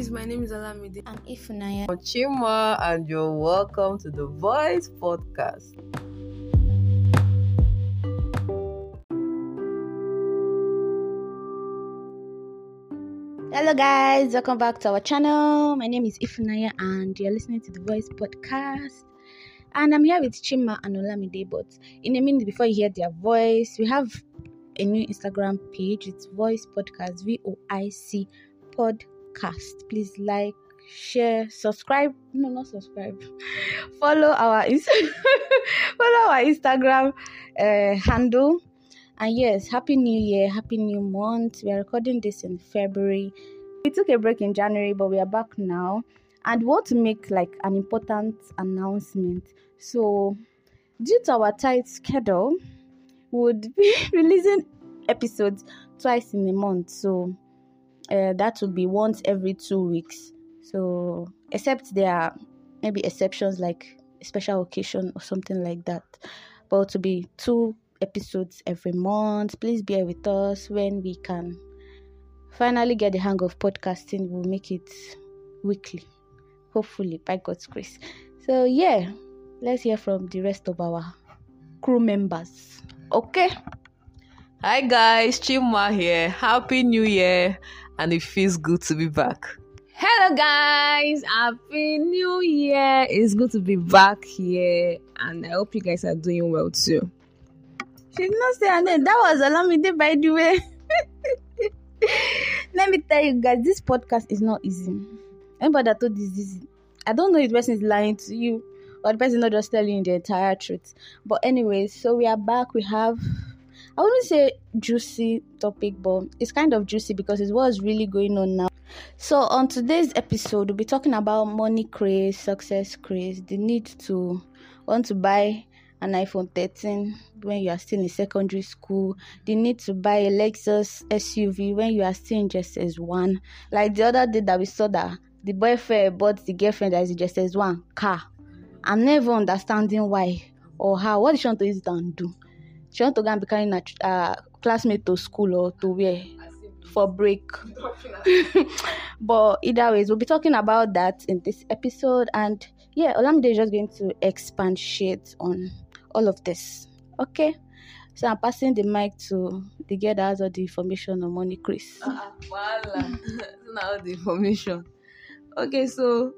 guys, my name is Olamide. I'm Ifunaya. I'm Chima, and you're welcome to the Voice Podcast. Hello, guys, welcome back to our channel. My name is Ifunaya, and you're listening to the Voice Podcast. And I'm here with Chima and Olamide. But in a minute, before you hear their voice, we have a new Instagram page. It's Voice Podcast, V O I C Podcast. Please like, share, subscribe. No, not subscribe. Follow our follow our Instagram uh, handle. And yes, happy new year, happy new month. We are recording this in February. We took a break in January, but we are back now. And want to make like an important announcement. So, due to our tight schedule, we would be releasing episodes twice in a month. So uh, that would be once every two weeks. So except there are maybe exceptions like a special occasion or something like that. But to be two episodes every month. Please bear with us when we can finally get the hang of podcasting. We'll make it weekly, hopefully, by God's grace. So, yeah, let's hear from the rest of our crew members. Okay. Hi guys, Chima here. Happy New Year, and it feels good to be back. Hello, guys. Happy New Year. It's good to be back here, and I hope you guys are doing well too. She did not say her name. That was Olamide, by the way. Let me tell you guys, this podcast is not easy. Anybody that told this is, I don't know if the person is lying to you or the person is not just telling you the entire truth. But anyway, so we are back. We have I wouldn't say juicy topic, but it's kind of juicy because it's what's really going on now. So on today's episode, we'll be talking about money craze, success craze, the need to want to buy an iPhone 13 when you are still in secondary school, the need to buy a Lexus SUV when you are still in just as one. Like the other day that we saw that the boyfriend bought the girlfriend that is just as one car. I'm never understanding why or how. What is she want to use and do? She want to go and be carrying a uh, classmate to school or to where for break. but either ways, we'll be talking about that in this episode. And yeah, Olamide is just going to expand shades on all of this. Okay. So I'm passing the mic to the girl that has all the information on money, Chris. Uh, voila. now the information. Okay, so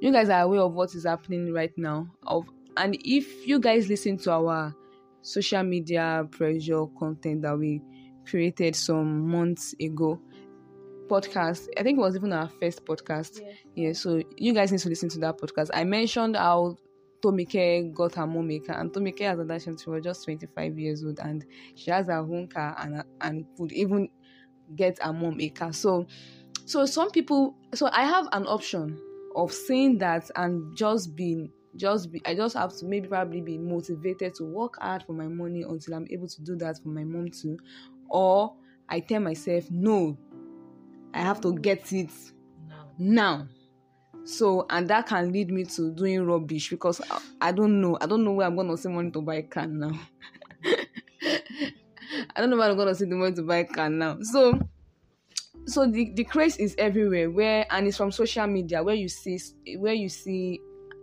you guys are aware of what is happening right now. Of and if you guys listen to our social media pressure content that we created some months ago, podcast, I think it was even our first podcast. Yeah. yeah so you guys need to listen to that podcast. I mentioned how Tomike got her mom a car, and Tomike has that she was just 25 years old and she has her own car and and could even get a car. So, so some people, so I have an option of saying that and just being just be I just have to maybe probably be motivated to work hard for my money until I'm able to do that for my mom too. Or I tell myself, no, I have to get it now. So and that can lead me to doing rubbish because I, I don't know. I don't know where I'm gonna save money to buy a car now. I don't know where I'm gonna save the money to buy a car now. So so the, the craze is everywhere where and it's from social media where you see where you see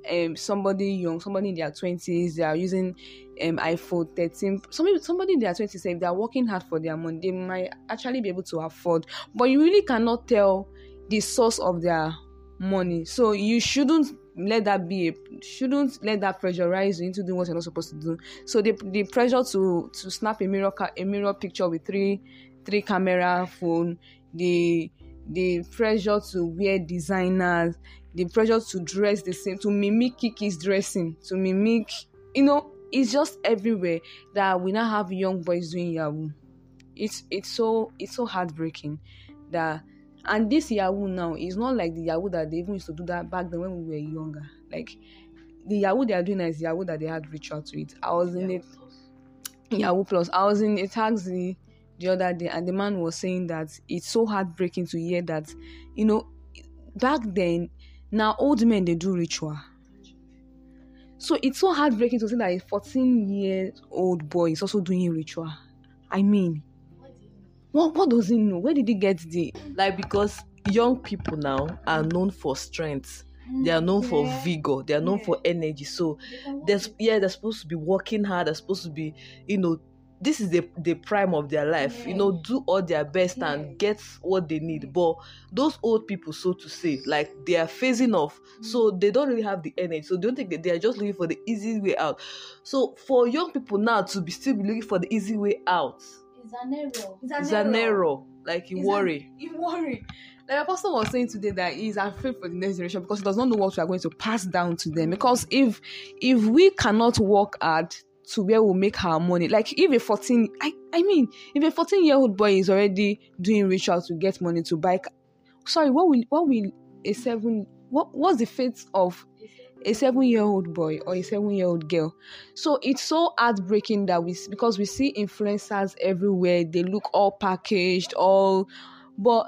um somebody young, somebody in their twenties, they are using um iPhone 13. Somebody somebody in their twenties, if they are working hard for their money, they might actually be able to afford, but you really cannot tell the source of their money. So you shouldn't let that be shouldn't let that pressurize you into doing what you're not supposed to do. So the the pressure to to snap a mirror a mirror picture with three three camera phone, the the pressure to wear designers, the pressure to dress the same, to mimic Kiki's dressing, to mimic, you know, it's just everywhere that we now have young boys doing Yahoo. It's it's so it's so heartbreaking that and this Yahoo now is not like the Yahoo that they even used to do that back then when we were younger. Like the Yahoo they are doing is Yahoo that they had ritual to it. I was in it Yahoo Plus. I was in a taxi the other day and the man was saying that it's so heartbreaking to hear that, you know, back then now old men they do ritual. So it's so heartbreaking to see that a 14 year old boy is also doing ritual. I mean, what what does he know? Where did he get the like because young people now are known for strength they are known for vigor they are known Yeah. for energy so there's yeah they're supposed to be working hard they're supposed to be you know this is the the prime of their life you know do all their best Yeah. and get what they need. Mm. But those old people so to say like they are phasing off. So mm. they don't really have the energy. So they don't think that they are just looking for the easy way out. So for young people now to be still be looking for the easy way out It's an error. it's an error. like you It's worry. You worry. Like my pastor was saying today that he's afraid for the next generation because he does not know what we are going to pass down to them. Mm. Because if if we cannot work hard to where we make our money, like if a 14 I, I mean if a 14 year old boy is already doing rituals to get money to buy sorry, what will what will a seven what what's the fate of a seven year old boy or a seven year old girl. So it's so heartbreaking that we because we see influencers everywhere. They look all packaged, all but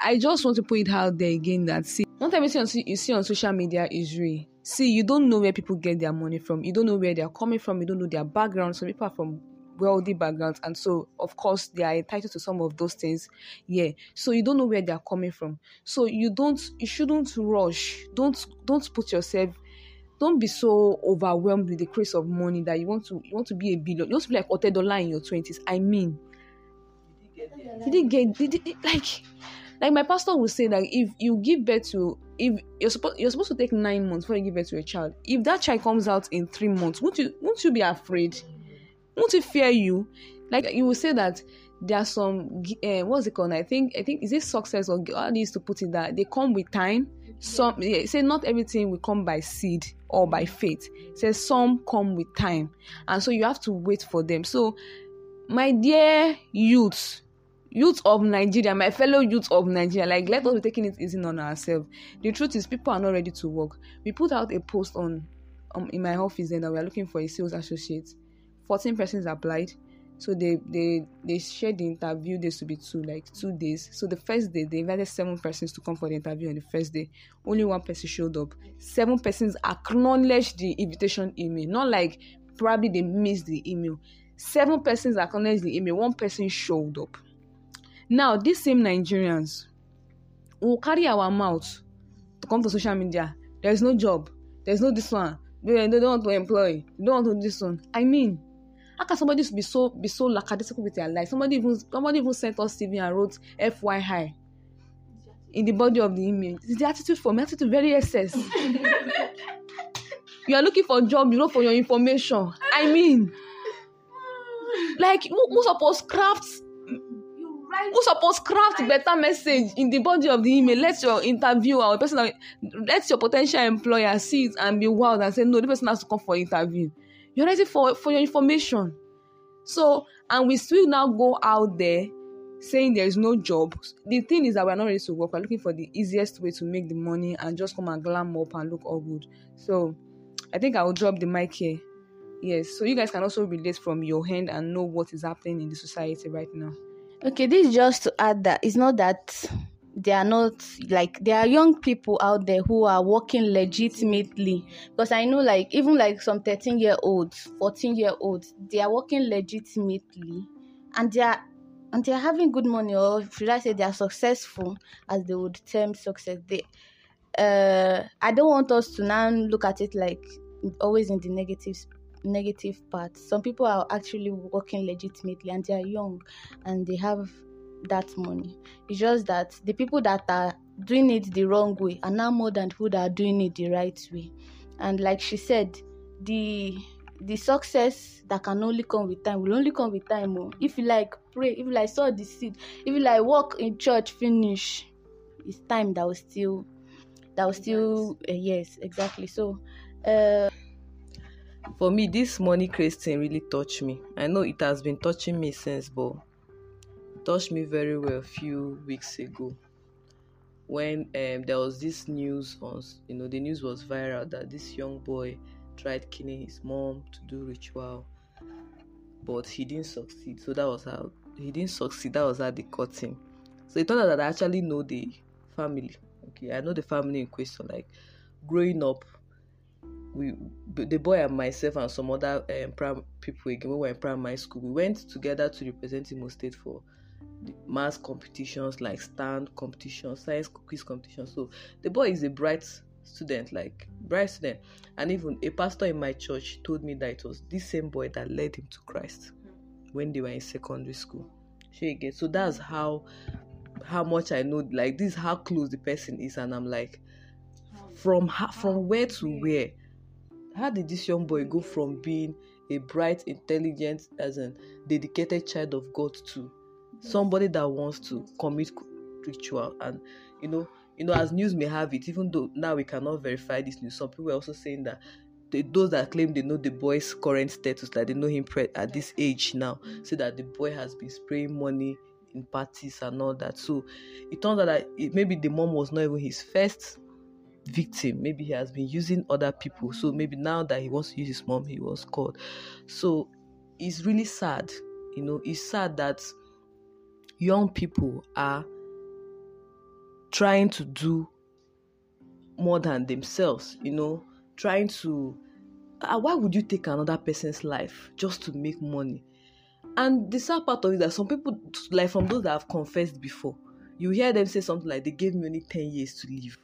I just want to put it out there again that see not everything you see on social media is real. See, you don't know where people get their money from. You don't know where they are coming from. You don't know their background. Some people are from wealthy backgrounds, and so of course they are entitled to some of those things. Yeah. So you don't know where they are coming from. So you don't you shouldn't rush. Don't don't put yourself don't be so overwhelmed with the craze of money that you want to you want to be a billion. You want to be like Otedola in your twenties. I mean, did he get did, did- like like my pastor will say that if you give birth to if you're supposed you're supposed to take nine months before you give birth to a child. If that child comes out in three months won't you won't you be afraid? Won't it fear you? Like you will say that there are some uh, what's it called? I think i think is it success or God used to put it that? They come with time. Some yeah, say not everything will come by seed or by faith. It says some come with time. And so you have to wait for them. So my dear youth youth of nigeria my fellow youth of nigeria like let us be taking it easy on ourselves. The truth is people are not ready to work. We put out a post on um, in my office then that we are looking for a sales associate. 14 persons applied. So they they they shared the interview. Days to be two like two days. So the first day they invited seven persons to come for the interview on the first day. Only one person showed up. Seven persons acknowledged the invitation email. Not like probably they missed the email. Seven persons acknowledged the email. One person showed up now these same nigerians will carry our mouth to come to social media. There's no job. There's no this one. They, they don't want to employ. They don't want to do this one. I mean how can somebody be so be so lackadaisical with their life? Somebody even somebody even sent us cv and wrote fyi in the body of the email it's the attitude for me. Attitude very excess. You are looking for a job you know for your information. I mean like who, who suppose craft who suppose craft better message in the body of the email? Let your interviewer or person let your potential employer see it and be wild and say no the person has to come for interview. You're ready for for your information. So and we still now go out there saying there is no job. The thing is that we're not ready to work. We're looking for the easiest way to make the money and just come and glam up and look all good. So i think i will drop the mic here. Yes so you guys can also relate from your hand and know what is happening in the society right now Okay, this is just to add that it's not that they are not like there are young people out there who are working legitimately because I know like even like some 13 year olds, 14 year olds, they are working legitimately and they are and they are having good money or should I say they are successful as they would term success. They uh I don't want us to now look at it like always in the negative negative part. Some people are actually working legitimately and they are young and they have that money. It's just that the people that are doing it the wrong way are now more than who that are doing it the right way. And like she said, the the success that can only come with time will only come with time. Oh. If you like pray, if you like sow the seed, if you like walk in church, finish. It's time that will still that will still uh, yes exactly. So uh for me this money craze thing really touched me. I know it has been touching me since but touched me very well a few weeks ago. When um, there was this news on you know the news was viral that this young boy tried killing his mom to do ritual but he didn't succeed. So that was how he didn't succeed. That was how they caught him. So it turned out that i actually know the family okay? I know the family in question like growing up we the boy and myself and some other um, prim- people again when we were in primary school we went together to represent Imo State for the mass competitions like stand competitions, science quiz competitions. So the boy is a bright student, like bright student. And even a pastor in my church told me that it was this same boy that led him to Christ when they were in secondary school. So that's how how much I know. Like this, is how close the person is, and I'm like, from from where to where? How did this young boy go from being a bright, intelligent, as a dedicated child of God to somebody that wants to commit ritual? And you know, you know, as news may have it, even though now we cannot verify this news, some people are also saying that the, those that claim they know the boy's current status, that they know him pre- at this age now, say that the boy has been spraying money in parties and all that. So it turns out that it, maybe the mom was not even his first victim. Maybe he has been using other people. So maybe now that he wants to use his mom, he was caught. So it's really sad. You know, it's sad that young people are trying to do more than themselves, you know, trying to. Uh, why would you take another person's life just to make money? And the sad part of it that some people, like from those that have confessed before, you hear them say something like, they gave me only 10 years to live.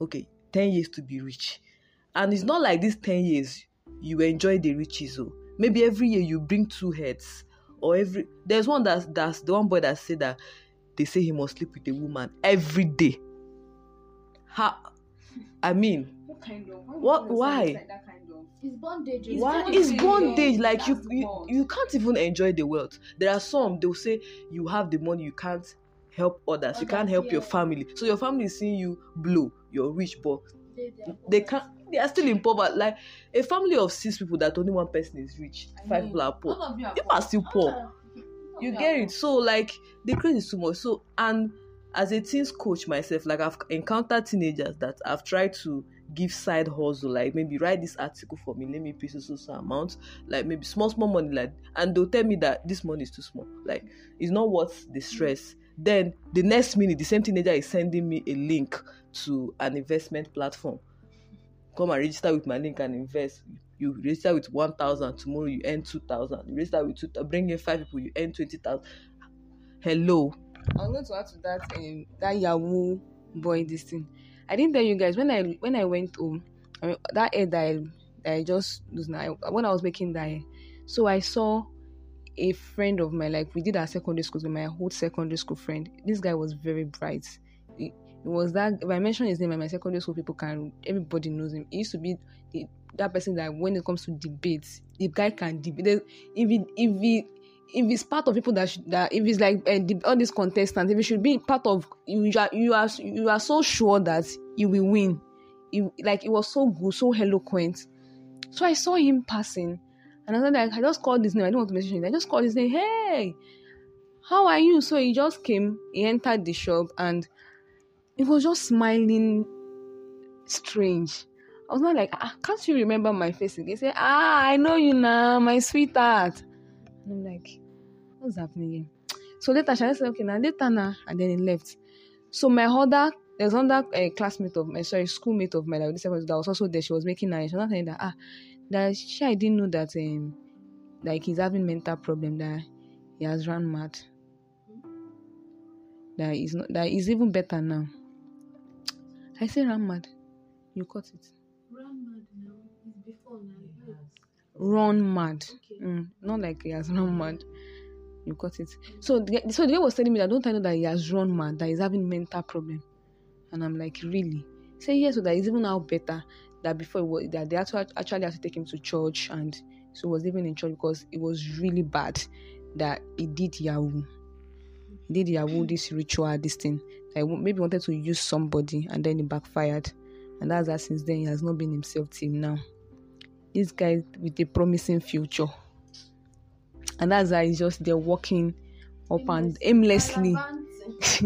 Okay, 10 years to be rich. And it's not like these 10 years you enjoy the riches. Oh. Maybe every year you bring two heads. Or every there's one that's that's the one boy that said that they say he must sleep with a woman every day. How I mean What kind of? What- why? Like that kind of. It's bondage. It's why bondage. it's bondage like you, you you can't even enjoy the wealth there are some they'll say you have the money you can't help others you can't Others, help your family so your family is seeing you blow you're rich but they can't they are still in poverty like a family of six people that only one person is rich I five know. people are poor of you are are still poor. You get it? So like the craze is too much. So and as a teens coach myself like i've encountered teenagers that i've tried to give side hustle like maybe write this article for me let me pay so so so amount like maybe small small money like and they'll tell me that this money is too small. Like it's not worth the hmm. stress then the next minute the same teenager is sending me a link to an investment platform come and register with my link and invest you register with 1000 tomorrow you earn 2000 you register with two bring in five people you earn 20000 hello I'm going to add to that um, that Yahoo boy this thing. I didn't tell you guys when I when I went home, I mean, that hair that I, that I just lose now when I was making that. So I saw a friend of mine, like we did our secondary school with my whole secondary school friend. This guy was very bright. It, it was that if I mention his name my secondary school, people can everybody knows him. He used to be the, that person that when it comes to debates, the guy can debate. If he if he if it's part of people that should, that if it's like uh, the, all these contestants, if it should be part of you, are you are you are so sure that you will win. You, like it was so good, so eloquent. So I saw him passing, and I was like, I just called his name. I don't want to mention him. I just called his name. Hey, how are you? So he just came. He entered the shop, and it was just smiling, strange. I was not like, ah, can't you remember my face again? He said, ah, I know you now, my sweetheart. And I'm like, what's happening? So later, Shana said, okay, now later now, and then he left. So my other, there's another uh, classmate of my, sorry, schoolmate of mine, that was also there. She was making nice. She was not saying that, ah, that she, I didn't know that, um, like he's having mental problem, that he has run mad. That is not, that is even better now. I say run mad. You caught it. Run mad. Now. It's before now. Run mad. Okay. Mm, not like he has run mad. You got it. So, the, so the guy was telling me that don't I know that he has run mad, that he's having mental problem, and I'm like, really? Say yes, so that is even now better. That before it was, that they actually actually had to take him to church, and so he was living in church because it was really bad that he did Yahoo. He did Yahoo mm. this ritual, this thing. He maybe wanted to use somebody, and then it backfired, and that's that since then he has not been himself till now. This guy with a promising future and that's why he's just there walking up and aimlessly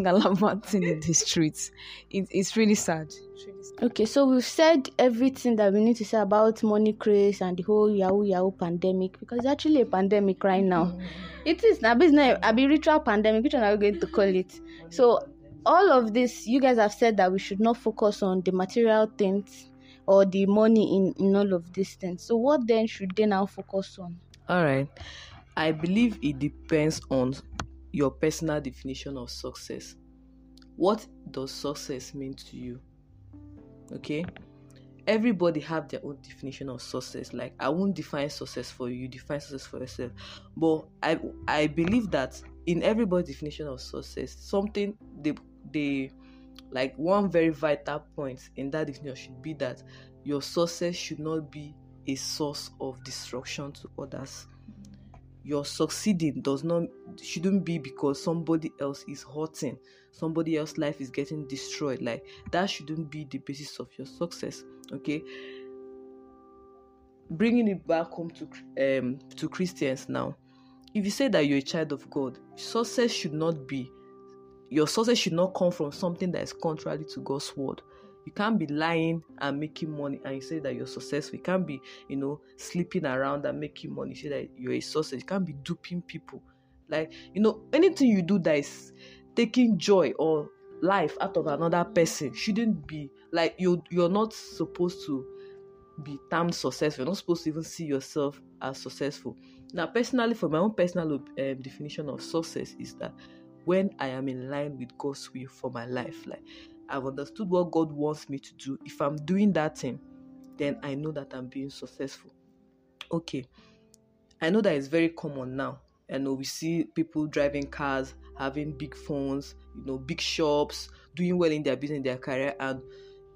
gallivanting in the streets. It, it's really sad. It's really sad. Okay, so we've said everything that we need to say about money craze and the whole Yahoo Yahoo pandemic because it's actually a pandemic right now. It is now business a be ritual pandemic, which one are we going to call it? So all of this, you guys have said that we should not focus on the material things or the money in, in all of these things. So what then should they now focus on? all right i believe it depends on your personal definition of success. What does success mean to you? Okay? Everybody have their own definition of success. Like I won't define success for you, define success for yourself. But I I believe that in everybody's definition of success, something they they like one very vital point in that definition should be that your success should not be a source of destruction to others your succeeding does not shouldn't be because somebody else is hurting. Somebody else's life is getting destroyed. Like that shouldn't be the basis of your success okay? Bringing it back home to um to christians now. If you say that you're a child of god success should not be your success should not come from something that is contrary to god's word you can't be lying and making money and you say that you're successful. You can't be, you know, sleeping around and making money. You say that you're a success. You can't be duping people. Like, you know, anything you do that is taking joy or life out of another person shouldn't be like you you're not supposed to be termed successful. You're not supposed to even see yourself as successful. Now, personally, for my own personal um, definition of success is that when I am in line with God's will for my life, like I've understood what God wants me to do. If I'm doing that thing, then I know that I'm being successful. Okay. I know that it's very common now. I know we see people driving cars, having big phones, you know, big shops, doing well in their business, in their career, and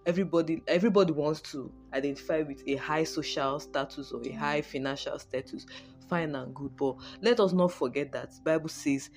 everybody everybody wants to identify with a high social status or a high financial status. Fine and good, but let us not forget that Bible says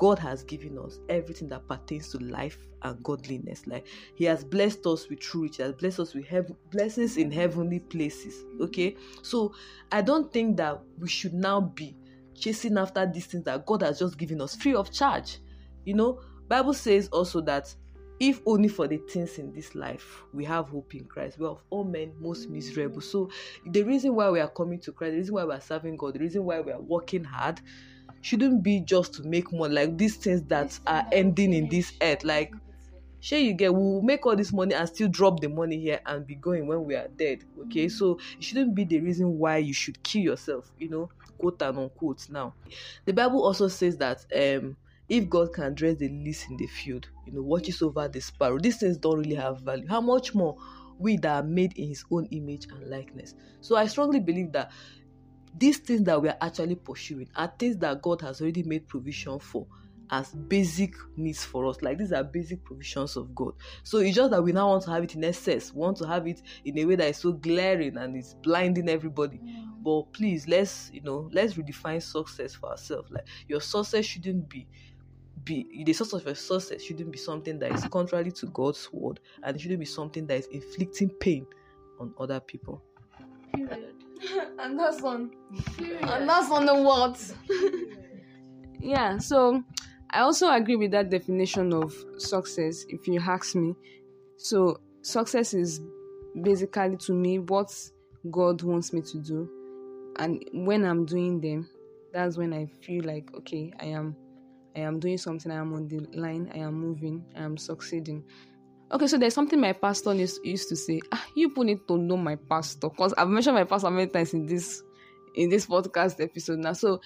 God has given us everything that pertains to life and godliness. Like He has blessed us with true riches, has blessed us with heaven, blessings in heavenly places. Okay, so I don't think that we should now be chasing after these things that God has just given us free of charge. You know, Bible says also that if only for the things in this life we have hope in Christ, we are of all men most miserable. So the reason why we are coming to Christ, the reason why we are serving God, the reason why we are working hard shouldn't be just to make money like these things that are ending in this earth like sure you get we'll make all this money and still drop the money here and be going when we are dead okay? So it shouldn't be the reason why you should kill yourself you know quote and unquote now. The bible also says that um if god can dress the least in the field you know watches over the sparrow these things don't really have value. How much more we that are made in his own image and likeness? So i strongly believe that these things that we are actually pursuing are things that God has already made provision for as basic needs for us. Like these are basic provisions of God. So it's just that we now want to have it in excess, we want to have it in a way that is so glaring and it's blinding everybody. But please, let's you know, let's redefine success for ourselves. Like your success shouldn't be be the source of your success shouldn't be something that is contrary to God's word, and it shouldn't be something that is inflicting pain on other people. Period. and that's on and that's on the what yeah so i also agree with that definition of success if you ask me. So success is basically to me what god wants me to do. And when i'm doing them that's when i feel like okay i am i am doing something i am on the line i am moving i am succeeding Okay, so there's something my pastor used to say. Ah, you people need to know my pastor because I've mentioned my pastor many times in this in this podcast episode now. So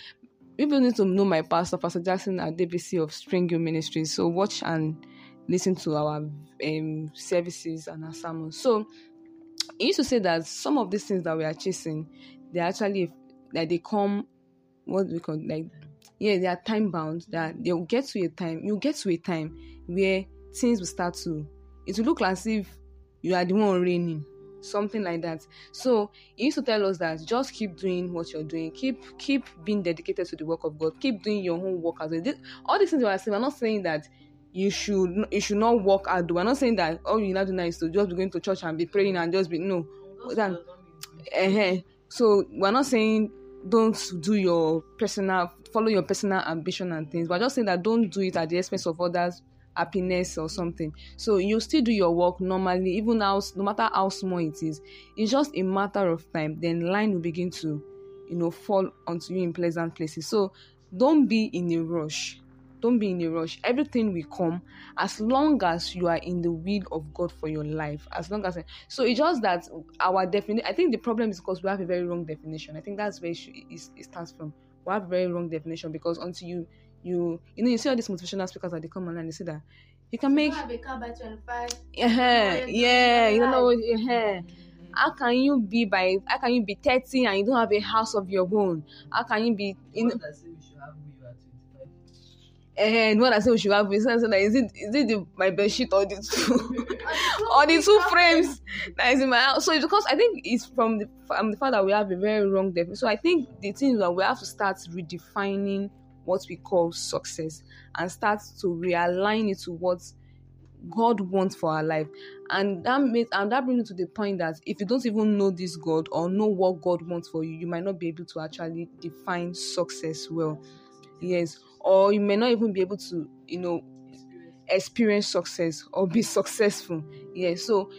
people need to know my pastor, Pastor Jackson at DBC of Spring Hill Ministries. So watch and listen to our um, services and our sermons. So he used to say that some of these things that we are chasing, they actually like they come what we call like yeah, they are time bound. That they'll get to a time, you'll get to a time where things will start to it will look as if you are the one reigning something like that. So he used to tell us that just keep doing what you're doing. Keep keep being dedicated to the work of god. Keep doing your own work as well. This, all these things we are saying we're not saying that you should you should not work hard. We're not saying that all you to do now is to just be going to church and be praying and just be no. That, uh-huh. so we're not saying don't do your personal follow your personal ambition and things. We're just saying that don't do it at the expense of others happiness or something. So you still do your work normally, even now, no matter how small it is. It's just a matter of time. Then line will begin to, you know, fall onto you in pleasant places. So don't be in a rush. Don't be in a rush. Everything will come as long as you are in the will of God for your life. As long as so, it's just that our definition. I think the problem is because we have a very wrong definition. I think that's where it, it, it starts from. We have very wrong definition because until you you you know you see all these motivational speakers that they come online they say that you can make have a car by 25. yeah, yeah, you don't know, yeah. How can you be by? How can you be thirty and you don't have a house of your own? How can you be in? What I say we should have we at 25. And what I say we should have is like, is it is it the, my bed sheet or the two or the two frames that is in my house? So it's because I think it's from the from the fact that we have a very wrong definition. So I think the thing is that we have to start redefining what we call success and start to realign it to what God wants for our life. And that makes and that brings me to the point that if you don't even know this God or know what God wants for you, you might not be able to actually define success well. Yes. Or you may not even be able to, you know, experience success or be successful. Yes. So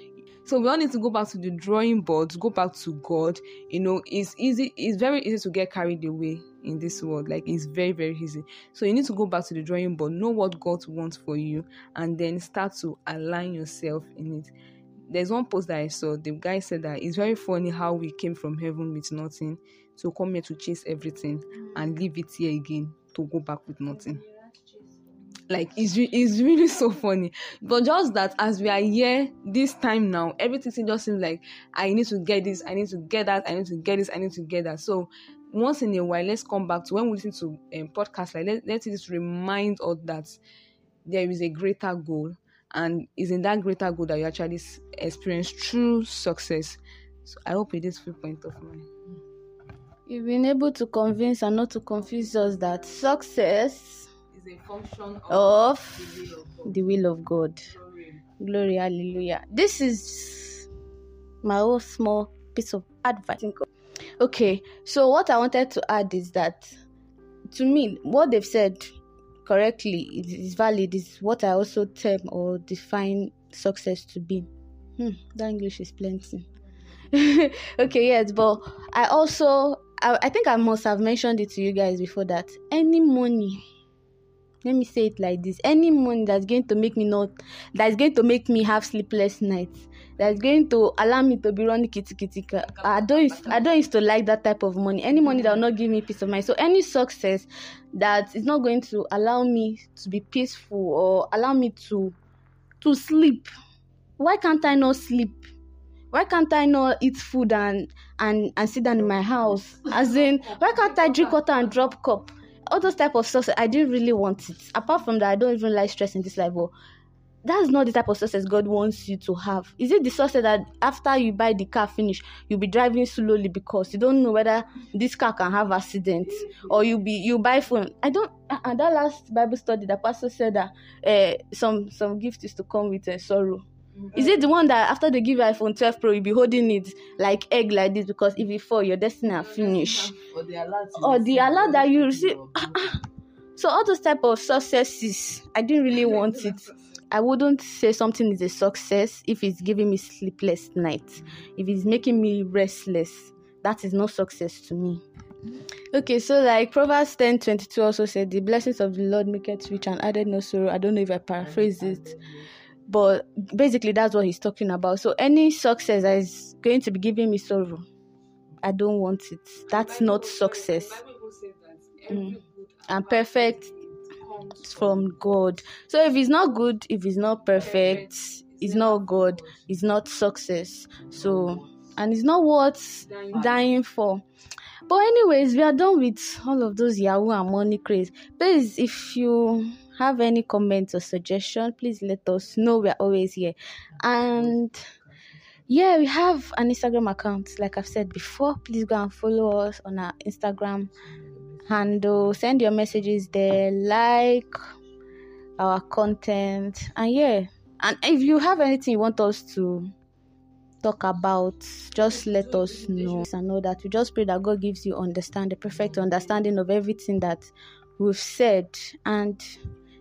so we all need to go back to the drawing board, go back to God. You know, it's easy, it's very easy to get carried away in this world. Like it's very, very easy. So you need to go back to the drawing board, know what God wants for you, and then start to align yourself in it. There's one post that I saw. The guy said that it's very funny how we came from heaven with nothing to come here to chase everything and leave it here again to go back with nothing like it's, re- it's really so funny. But just that as we are here this time now everything just seems like i need to get this i need to get that i need to get this i need to get that. So once in a while let's come back to when we listen to um, podcasts like let, let's just remind us that there is a greater goal and is in that greater goal that you actually experience true success. So i hope it is full point of mine. You've been able to convince and not to confuse us that success is a function of the will of God. Glory, hallelujah. This is my own small piece of advice. Okay, so what I wanted to add is that to me, what they've said correctly is, is valid, is what I also term or define success to be. Hmm, that English is plenty. okay, yes, but I also, I, I think I must have mentioned it to you guys before that any money let me say it like this. Any money that's going to make me not that's going to make me have sleepless nights that's going to allow me to be running kitty kitty i don't i don't used to like that type of money. Any money that will not give me peace of mind. So any success that is not going to allow me to be peaceful or allow me to to sleep why can't i not sleep? Why can't i not eat food and and and sit down in my house? As in why can't i drink water and drop cup all those type of success i didn't really want it. Apart from that i don't even like stress in this life but that's not the type of success god wants you to have. Is it the success that after you buy the car finish you'll be driving slowly because you don't know whether this car can have accident or you'll be you buy phone? I don't and that last bible study the pastor said that uh, some some gift is to come with uh, sorrow is it the one that after they give you iphone 12 pro you be holding it like egg like this? Because if you fall your destiny are finish Or the alert. or the alert that you receive. Ah, ah. So all those type of successes i didn't really want it. I wouldn't say something is a success if it's giving me sleepless nights. If it's making me restless that is no success to me. Okay so like proverbs 10 22 also said the blessings of the lord make it rich and added no sorrow. I don't know if i paraphrase it but basically that's what he's talking about so any success that is going to be giving me sorrow i don't want it that's not success Mm. and perfect from God. So if it's not good, if it's not perfect, it's not God, it's not success. So and it's not worth dying for. But anyways, we are done with all of those Yahoo and money craze. Please, if you have any comments or suggestion, please let us know. We're always here. And yeah, we have an Instagram account, like I've said before. Please go and follow us on our Instagram handle. Send your messages there, like our content, and yeah. And if you have anything you want us to talk about, just let us know. And know that we just pray that God gives you understand the perfect understanding of everything that we've said, and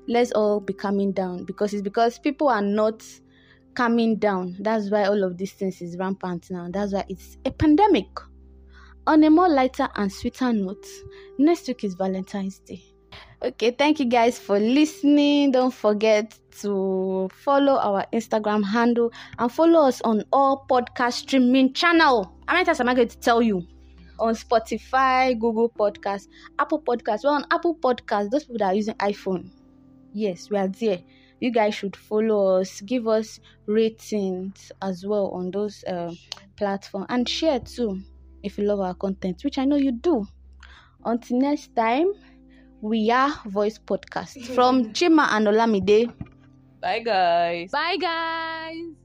let's all be coming down because it's because people are not coming down. That's why all of these things is rampant now. That's why it's a pandemic. On a more lighter and sweeter note, next week is Valentine's Day. Okay, thank you guys for listening. Don't forget to follow our Instagram handle and follow us on all podcast streaming channel. Am I going to tell you? on Spotify, Google Podcast, Apple Podcast. We're on Apple Podcast. Those people that are using iPhone, yes, we are there. You guys should follow us, give us ratings as well on those uh, platforms, and share too if you love our content, which I know you do. Until next time, we are Voice Podcast from Chima and Olamide. Bye, guys. Bye, guys.